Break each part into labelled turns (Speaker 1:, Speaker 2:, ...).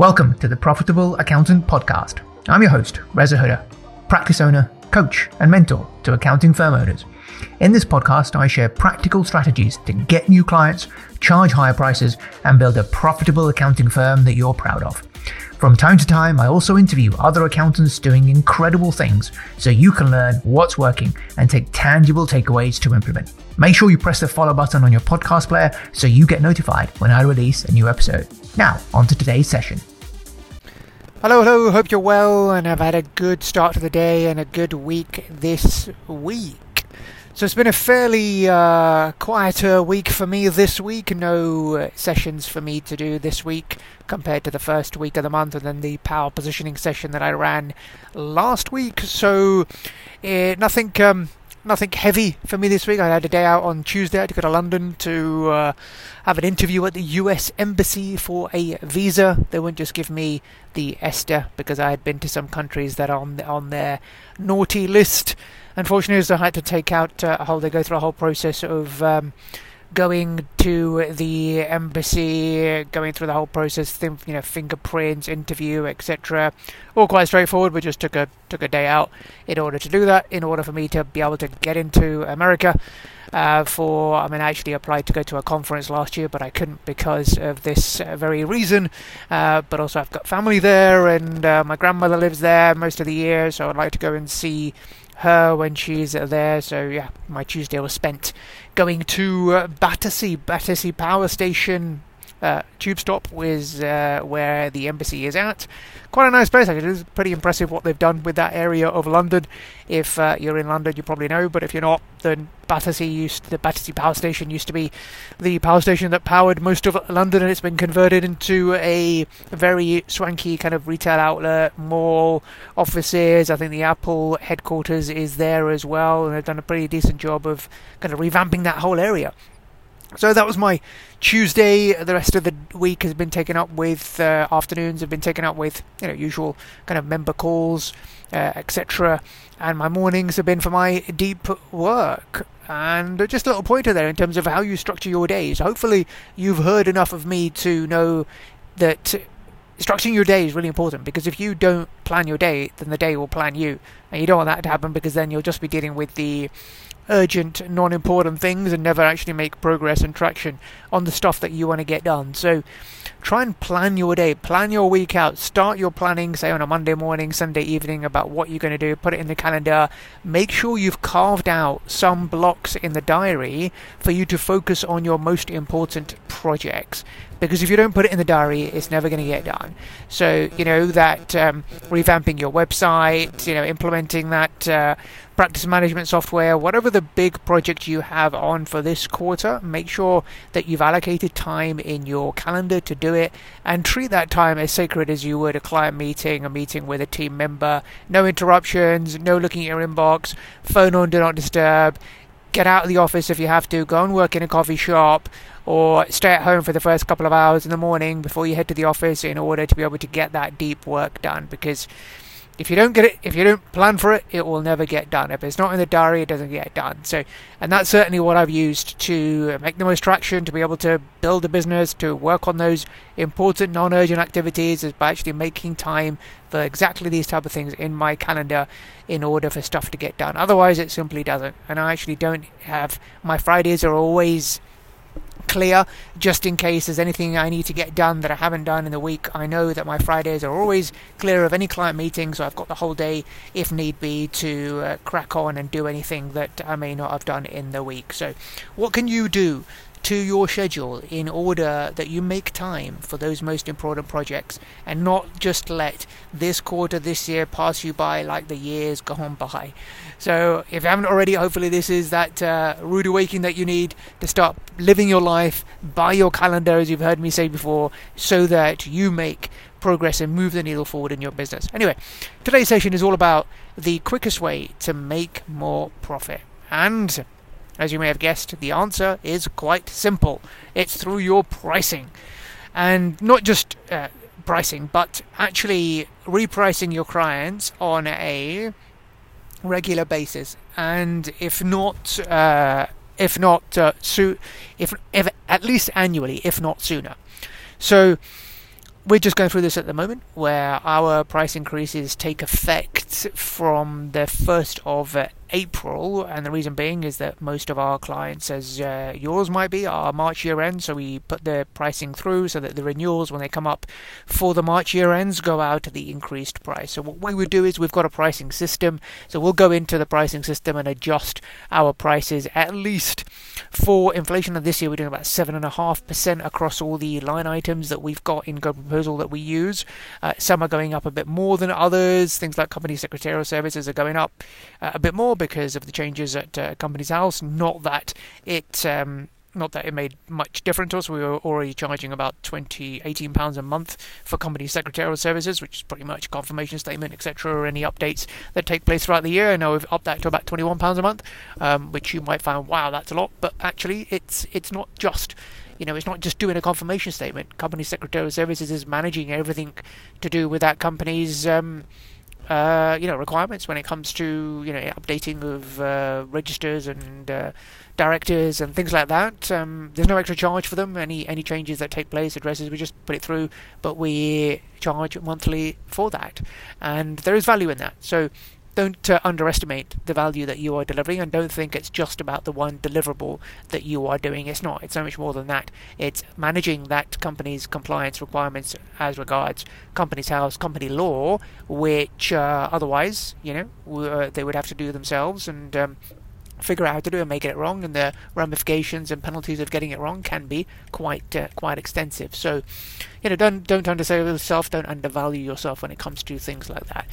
Speaker 1: Welcome to the Profitable Accountant Podcast. I'm your host, Reza Huda, practice owner, coach, and mentor to accounting firm owners. In this podcast, I share practical strategies to get new clients, charge higher prices, and build a profitable accounting firm that you're proud of. From time to time, I also interview other accountants doing incredible things so you can learn what's working and take tangible takeaways to implement. Make sure you press the follow button on your podcast player so you get notified when I release a new episode. Now, on to today's session.
Speaker 2: Hello, hello, hope you're well and have had a good start to the day and a good week this week. So it's been a fairly uh, quieter week for me this week. No sessions for me to do this week compared to the first week of the month and then the power positioning session that I ran last week. So uh, nothing. Um, nothing heavy for me this week. I had a day out on Tuesday. I had to go to London to uh, have an interview at the US Embassy for a visa. They wouldn't just give me the ESTA because I had been to some countries that are on, on their naughty list unfortunately, so I had to take out uh, a whole. They go through a whole process of um, going to the embassy, going through the whole process, you know, fingerprints, interview, etc. All quite straightforward. We just took a took a day out in order to do that, in order for me to be able to get into America. Uh, for I mean, I actually applied to go to a conference last year, but I couldn't because of this very reason. Uh, but also, I've got family there, and uh, my grandmother lives there most of the year, so I'd like to go and see her when she's there. So yeah, my Tuesday was spent going to uh, Battersea, Battersea Power Station. Uh, tube stop was uh, where the embassy is at. Quite a nice place, actually. It's pretty impressive what they've done with that area of London. If uh, you're in London, you probably know, but if you're not, then Battersea used the Battersea Power Station used to be the power station that powered most of London, and it's been converted into a very swanky kind of retail outlet, mall, offices. I think the Apple headquarters is there as well, and they've done a pretty decent job of kind of revamping that whole area. So that was my Tuesday. The rest of the week has been taken up with uh, afternoons have been taken up with you know usual kind of member calls, uh, etc. And my mornings have been for my deep work. And just a little pointer there in terms of how you structure your days. Hopefully, you've heard enough of me to know that structuring your day is really important because if you don't plan your day, then the day will plan you. And you don't want that to happen because then you'll just be dealing with the urgent, non important things and never actually make progress and traction on the stuff that you want to get done. So try and plan your day, plan your week out, start your planning, say on a Monday morning, Sunday evening, about what you're going to do, put it in the calendar. Make sure you've carved out some blocks in the diary for you to focus on your most important projects because if you don't put it in the diary, it's never going to get done. So, you know, that um, revamping your website, you know, implementing that uh, practice management software, whatever the big project you have on for this quarter, make sure that you've allocated time in your calendar to do it and treat that time as sacred as you would a client meeting, a meeting with a team member. No interruptions, no looking at your inbox, phone on, do not disturb. Get out of the office if you have to, go and work in a coffee shop or stay at home for the first couple of hours in the morning before you head to the office in order to be able to get that deep work done because if you don't get it, if you don't plan for it, it will never get done. If it's not in the diary, it doesn't get done. So, and that's certainly what I've used to make the most traction, to be able to build a business, to work on those important non-urgent activities, is by actually making time for exactly these type of things in my calendar in order for stuff to get done. Otherwise, it simply doesn't. And I actually don't have my Fridays are always clear just in case there's anything I need to get done that I haven't done in the week. I know that my Fridays are always clear of any client meetings, so I've got the whole day, if need be, to uh, crack on and do anything that I may not have done in the week. So, what can you do to your schedule in order that you make time for those most important projects and not just let this quarter, this year pass you by like the years gone by. So, if you haven't already, hopefully, this is that uh, rude awakening that you need to start living your life by your calendar, as you've heard me say before, so that you make progress and move the needle forward in your business. Anyway, today's session is all about the quickest way to make more profit. And as you may have guessed, the answer is quite simple it's through your pricing. And not just uh, pricing, but actually repricing your clients on a regular basis. And if not, uh, if not, uh, so, if, if at least annually, if not sooner. So, we're just going through this at the moment where our price increases take effect from the 1st of April, and the reason being is that most of our clients, as uh, yours might be, are March year end, so we put the pricing through so that the renewals, when they come up for the March year ends, go out at the increased price. So, what we would do is we've got a pricing system, so we'll go into the pricing system and adjust our prices at least for inflation. And this year we're doing about 7.5% across all the line items that we've got in Go Proposal that we use. Uh, some are going up a bit more than others, things like company secretarial services are going up uh, a bit more because of the changes at uh, Companies House. Not that it. Um, not that it made much difference to us. We were already charging about 20, 18 pounds a month for company secretarial services, which is pretty much confirmation statement, etc., or any updates that take place throughout the year. I know we've upped that to about 21 pounds a month, um, which you might find, wow, that's a lot. But actually, it's it's not just you know, it's not just doing a confirmation statement. Company secretarial services is managing everything to do with that company's um, uh, you know requirements when it comes to you know updating of uh, registers and uh, directors and things like that. Um, there's no extra charge for them. Any any changes that take place, addresses, we just put it through, but we charge monthly for that, and there is value in that. So don't uh, underestimate the value that you are delivering and don't think it's just about the one deliverable that you are doing. It's not. It's so much more than that. It's managing that company's compliance requirements as regards Companies House, company law, which uh, otherwise, you know, w- uh, they would have to do themselves and um, figure out how to do it and make it wrong, and the ramifications and penalties of getting it wrong can be quite uh, quite extensive. So, you know, don't don't undersell yourself, don't undervalue yourself when it comes to things like that.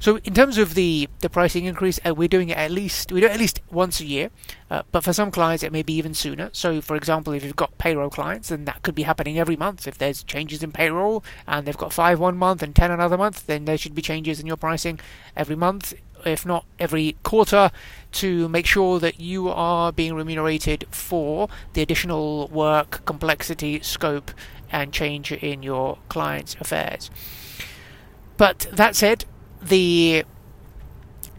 Speaker 2: So in terms of the, the pricing increase, uh, we're doing it at least we do it at least once a year, uh, but for some clients it may be even sooner. So for example, if you've got payroll clients, then that could be happening every month. If there's changes in payroll and they've got five one month and ten another month, then there should be changes in your pricing every month, if not every quarter, to make sure that you are being remunerated for the additional work, complexity, scope, and change in your clients' affairs. But that said, the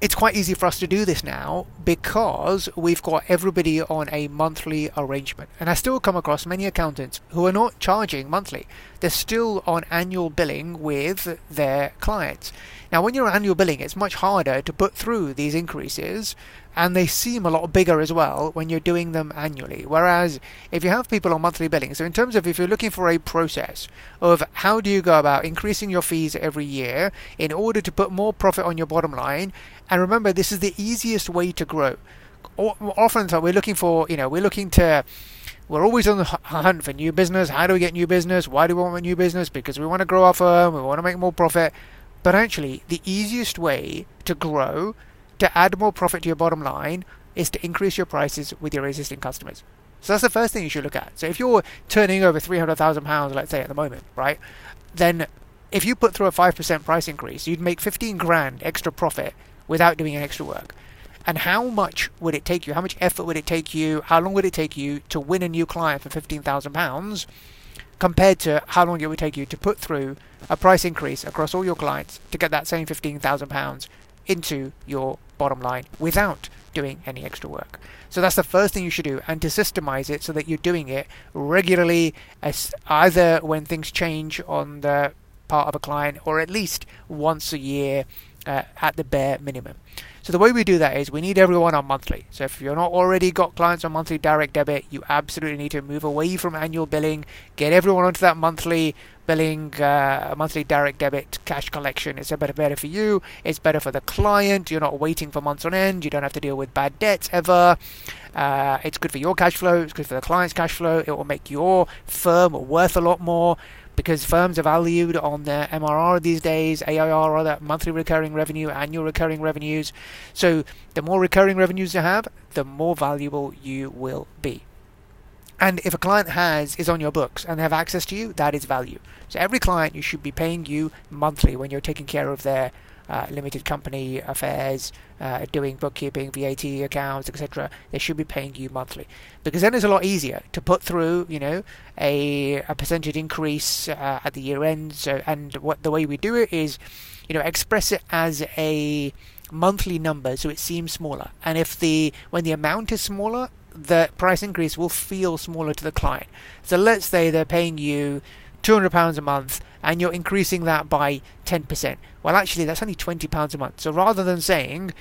Speaker 2: it's quite easy for us to do this now because we've got everybody on a monthly arrangement. And I still come across many accountants who are not charging monthly. They're still on annual billing with their clients. Now, when you're on annual billing, it's much harder to put through these increases and they seem a lot bigger as well when you're doing them annually. Whereas if you have people on monthly billing, so in terms of if you're looking for a process of how do you go about increasing your fees every year in order to put more profit on your bottom line, and remember this is the easiest way to grow. Often we're looking for, you know, we're looking to we're always on the hunt for new business. How do we get new business? Why do we want new business? Because we want to grow our firm, we want to make more profit. But actually, the easiest way to grow to add more profit to your bottom line is to increase your prices with your existing customers. So that's the first thing you should look at. So if you're turning over three hundred thousand pounds, let's say at the moment, right, then if you put through a five percent price increase, you'd make fifteen grand extra profit without doing any extra work. And how much would it take you? How much effort would it take you? How long would it take you to win a new client for fifteen thousand pounds, compared to how long it would take you to put through a price increase across all your clients to get that same fifteen thousand pounds into your bottom line without doing any extra work. So that's the first thing you should do, and to systemize it so that you're doing it regularly, as either when things change on the part of a client, or at least once a year uh, at the bare minimum. So the way we do that is we need everyone on monthly. So if you're not already got clients on monthly direct debit, you absolutely need to move away from annual billing, get everyone onto that monthly billing, uh, monthly direct debit cash collection. It's a better better for you. It's better for the client. You're not waiting for months on end. You don't have to deal with bad debts ever. Uh, it's good for your cash flow. It's good for the client's cash flow. It will make your firm worth a lot more because firms are valued on their MRR these days, ARR, or that monthly recurring revenue, annual recurring revenues. So the more recurring revenues you have, the more valuable you will be. And if a client has is on your books and they have access to you, that is value. So every client you should be paying you monthly when you're taking care of their uh, limited company affairs, uh, doing bookkeeping, VAT accounts, etc. They should be paying you monthly because then it's a lot easier to put through, you know, a, a percentage increase uh, at the year end. So, and what the way we do it is, you know, express it as a monthly number so it seems smaller. And if the when the amount is smaller, the price increase will feel smaller to the client. So let's say they're paying you £200 a month and you're increasing that by 10%. Well, actually, that's only £20 a month. So rather than saying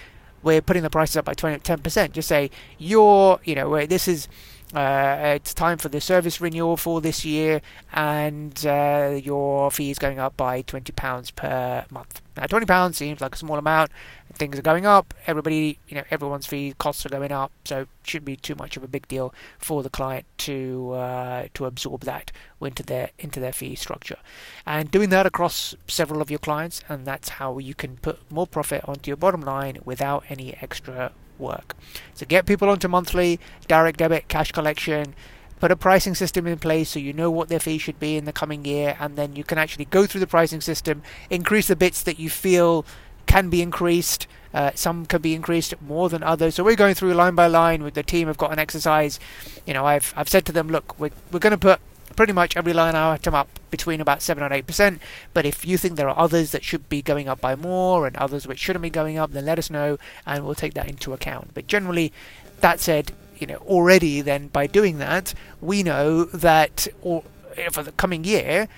Speaker 2: we're putting the prices up by 20, 10%, just say you're, you know, this is uh, it's time for the service renewal for this year, and uh, your fee is going up by £20 per month. Now, £20 seems like a small amount. Things are going up. Everybody, you know, everyone's fee costs are going up, so it shouldn't be too much of a big deal for the client to uh, to absorb that into their into their fee structure. And doing that across several of your clients, and that's how you can put more profit onto your bottom line without any extra work. So get people onto monthly, direct debit, cash collection, put a pricing system in place so you know what their fee should be in the coming year, and then you can actually go through the pricing system, increase the bits that you feel can be increased. Uh, some can be increased more than others. So we're going through line by line with the team. Have got an exercise. You know, I've I've said to them, look, we're we're going to put pretty much every line item up between about 7 and 8%. But if you think there are others that should be going up by more and others which shouldn't be going up, then let us know and we'll take that into account. But generally, that said, you know, already then by doing that, we know that or, for the coming year,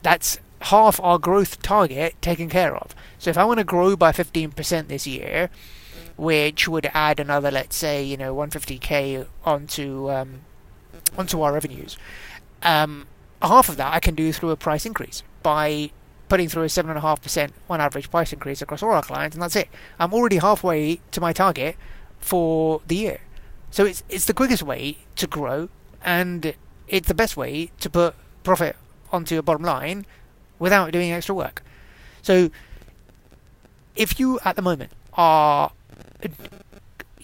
Speaker 2: that's half our growth target taken care of. So if I want to grow by 15% this year, which would add another, let's say, you know, 150k onto um, onto our revenues, um, half of that I can do through a price increase by putting through a 7.5% on average price increase across all our clients, and that's it. I'm already halfway to my target for the year. So it's, it's the quickest way to grow, and it's the best way to put profit onto your bottom line without doing extra work. So if you at the moment are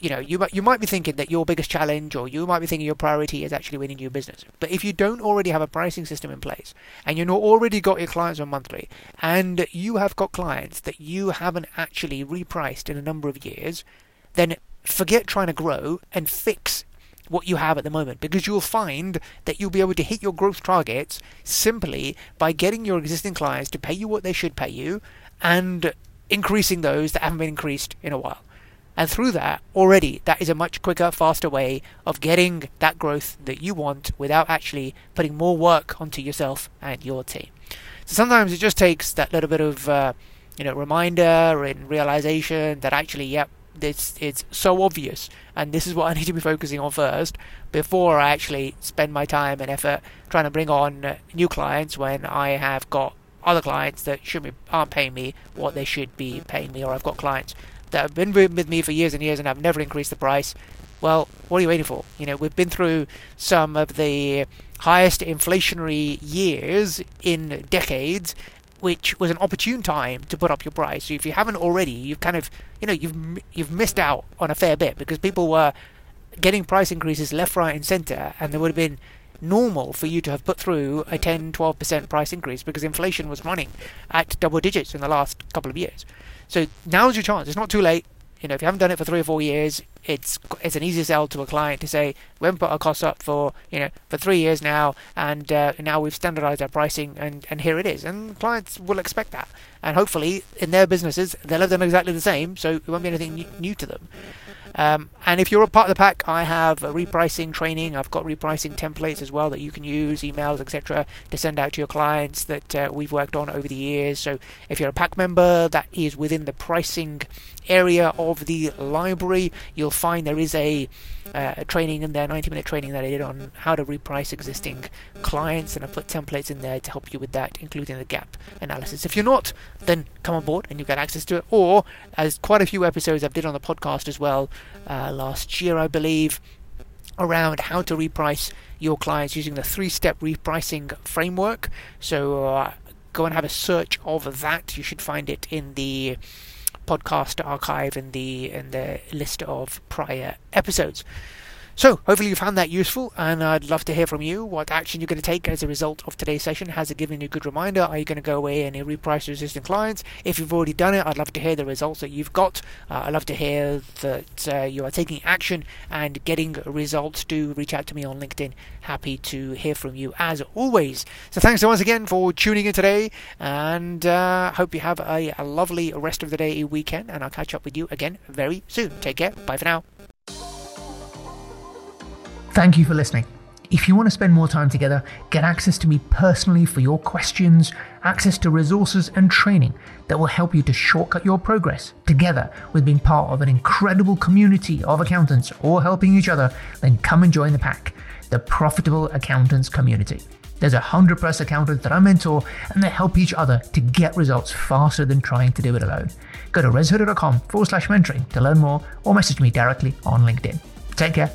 Speaker 2: you know, you might you might be thinking that your biggest challenge, or you might be thinking your priority is actually winning your business. But if you don't already have a pricing system in place, and you've already got your clients on monthly, and you have got clients that you haven't actually repriced in a number of years, then forget trying to grow and fix what you have at the moment because you'll find that you'll be able to hit your growth targets simply by getting your existing clients to pay you what they should pay you and increasing those that haven't been increased in a while. And through that, already, that is a much quicker, faster way of getting that growth that you want without actually putting more work onto yourself and your team. So sometimes it just takes that little bit of, uh, you know, reminder and realization that actually, yep, this it's so obvious, and this is what I need to be focusing on first before I actually spend my time and effort trying to bring on uh, new clients when I have got other clients that should be aren't paying me what they should be paying me, or I've got clients that have been with me for years and years and I've never increased the price. Well, what are you waiting for? You know, we've been through some of the highest inflationary years in decades, which was an opportune time to put up your price. So if you haven't already, you've kind of, you know, you've you've missed out on a fair bit because people were getting price increases left, right, and centre, and there would have been normal for you to have put through a 10 12% price increase because inflation was running at double digits in the last couple of years. So now's your chance. It's not too late. You know, if you haven't done it for three or four years, it's it's an easy sell to a client to say we haven't put our costs up for you know for three years now, and uh, now we've standardised our pricing, and and here it is. And clients will expect that, and hopefully in their businesses they'll have done exactly the same, so it won't be anything new to them. Um, and if you're a part of the PAC, I have a repricing training. I've got repricing templates as well that you can use, emails, etc., to send out to your clients that uh, we've worked on over the years. So if you're a PAC member that is within the pricing area of the library, you'll find there is a, uh, training in there, 90 minute training that I did on how to reprice existing clients, and I put templates in there to help you with that, including the gap analysis. If you're not, then come on board and you get access to it. Or, as quite a few episodes I've did on the podcast as well, uh, last year I believe, around how to reprice your clients using the three-step repricing framework. So uh, go and have a search of that. You should find it in the podcast archive in the in the list of prior episodes. So, hopefully, you found that useful, and I'd love to hear from you what action you're going to take as a result of today's session. Has it given you a good reminder? Are you going to go away and reprice resistant clients? If you've already done it, I'd love to hear the results that you've got. Uh, I'd love to hear that uh, you are taking action and getting results. Do reach out to me on LinkedIn. Happy to hear from you as always. So, thanks once again for tuning in today, and uh, hope you have a, a lovely rest of the day, weekend, and I'll catch up with you again very soon. Take care. Bye for now.
Speaker 1: Thank you for listening. If you want to spend more time together, get access to me personally for your questions, access to resources and training that will help you to shortcut your progress together with being part of an incredible community of accountants all helping each other, then come and join the PAC, the Profitable Accountants community. There's a hundred plus accountants that I mentor and they help each other to get results faster than trying to do it alone. Go to rezahuda.com forward slash mentoring to learn more or message me directly on LinkedIn. Take care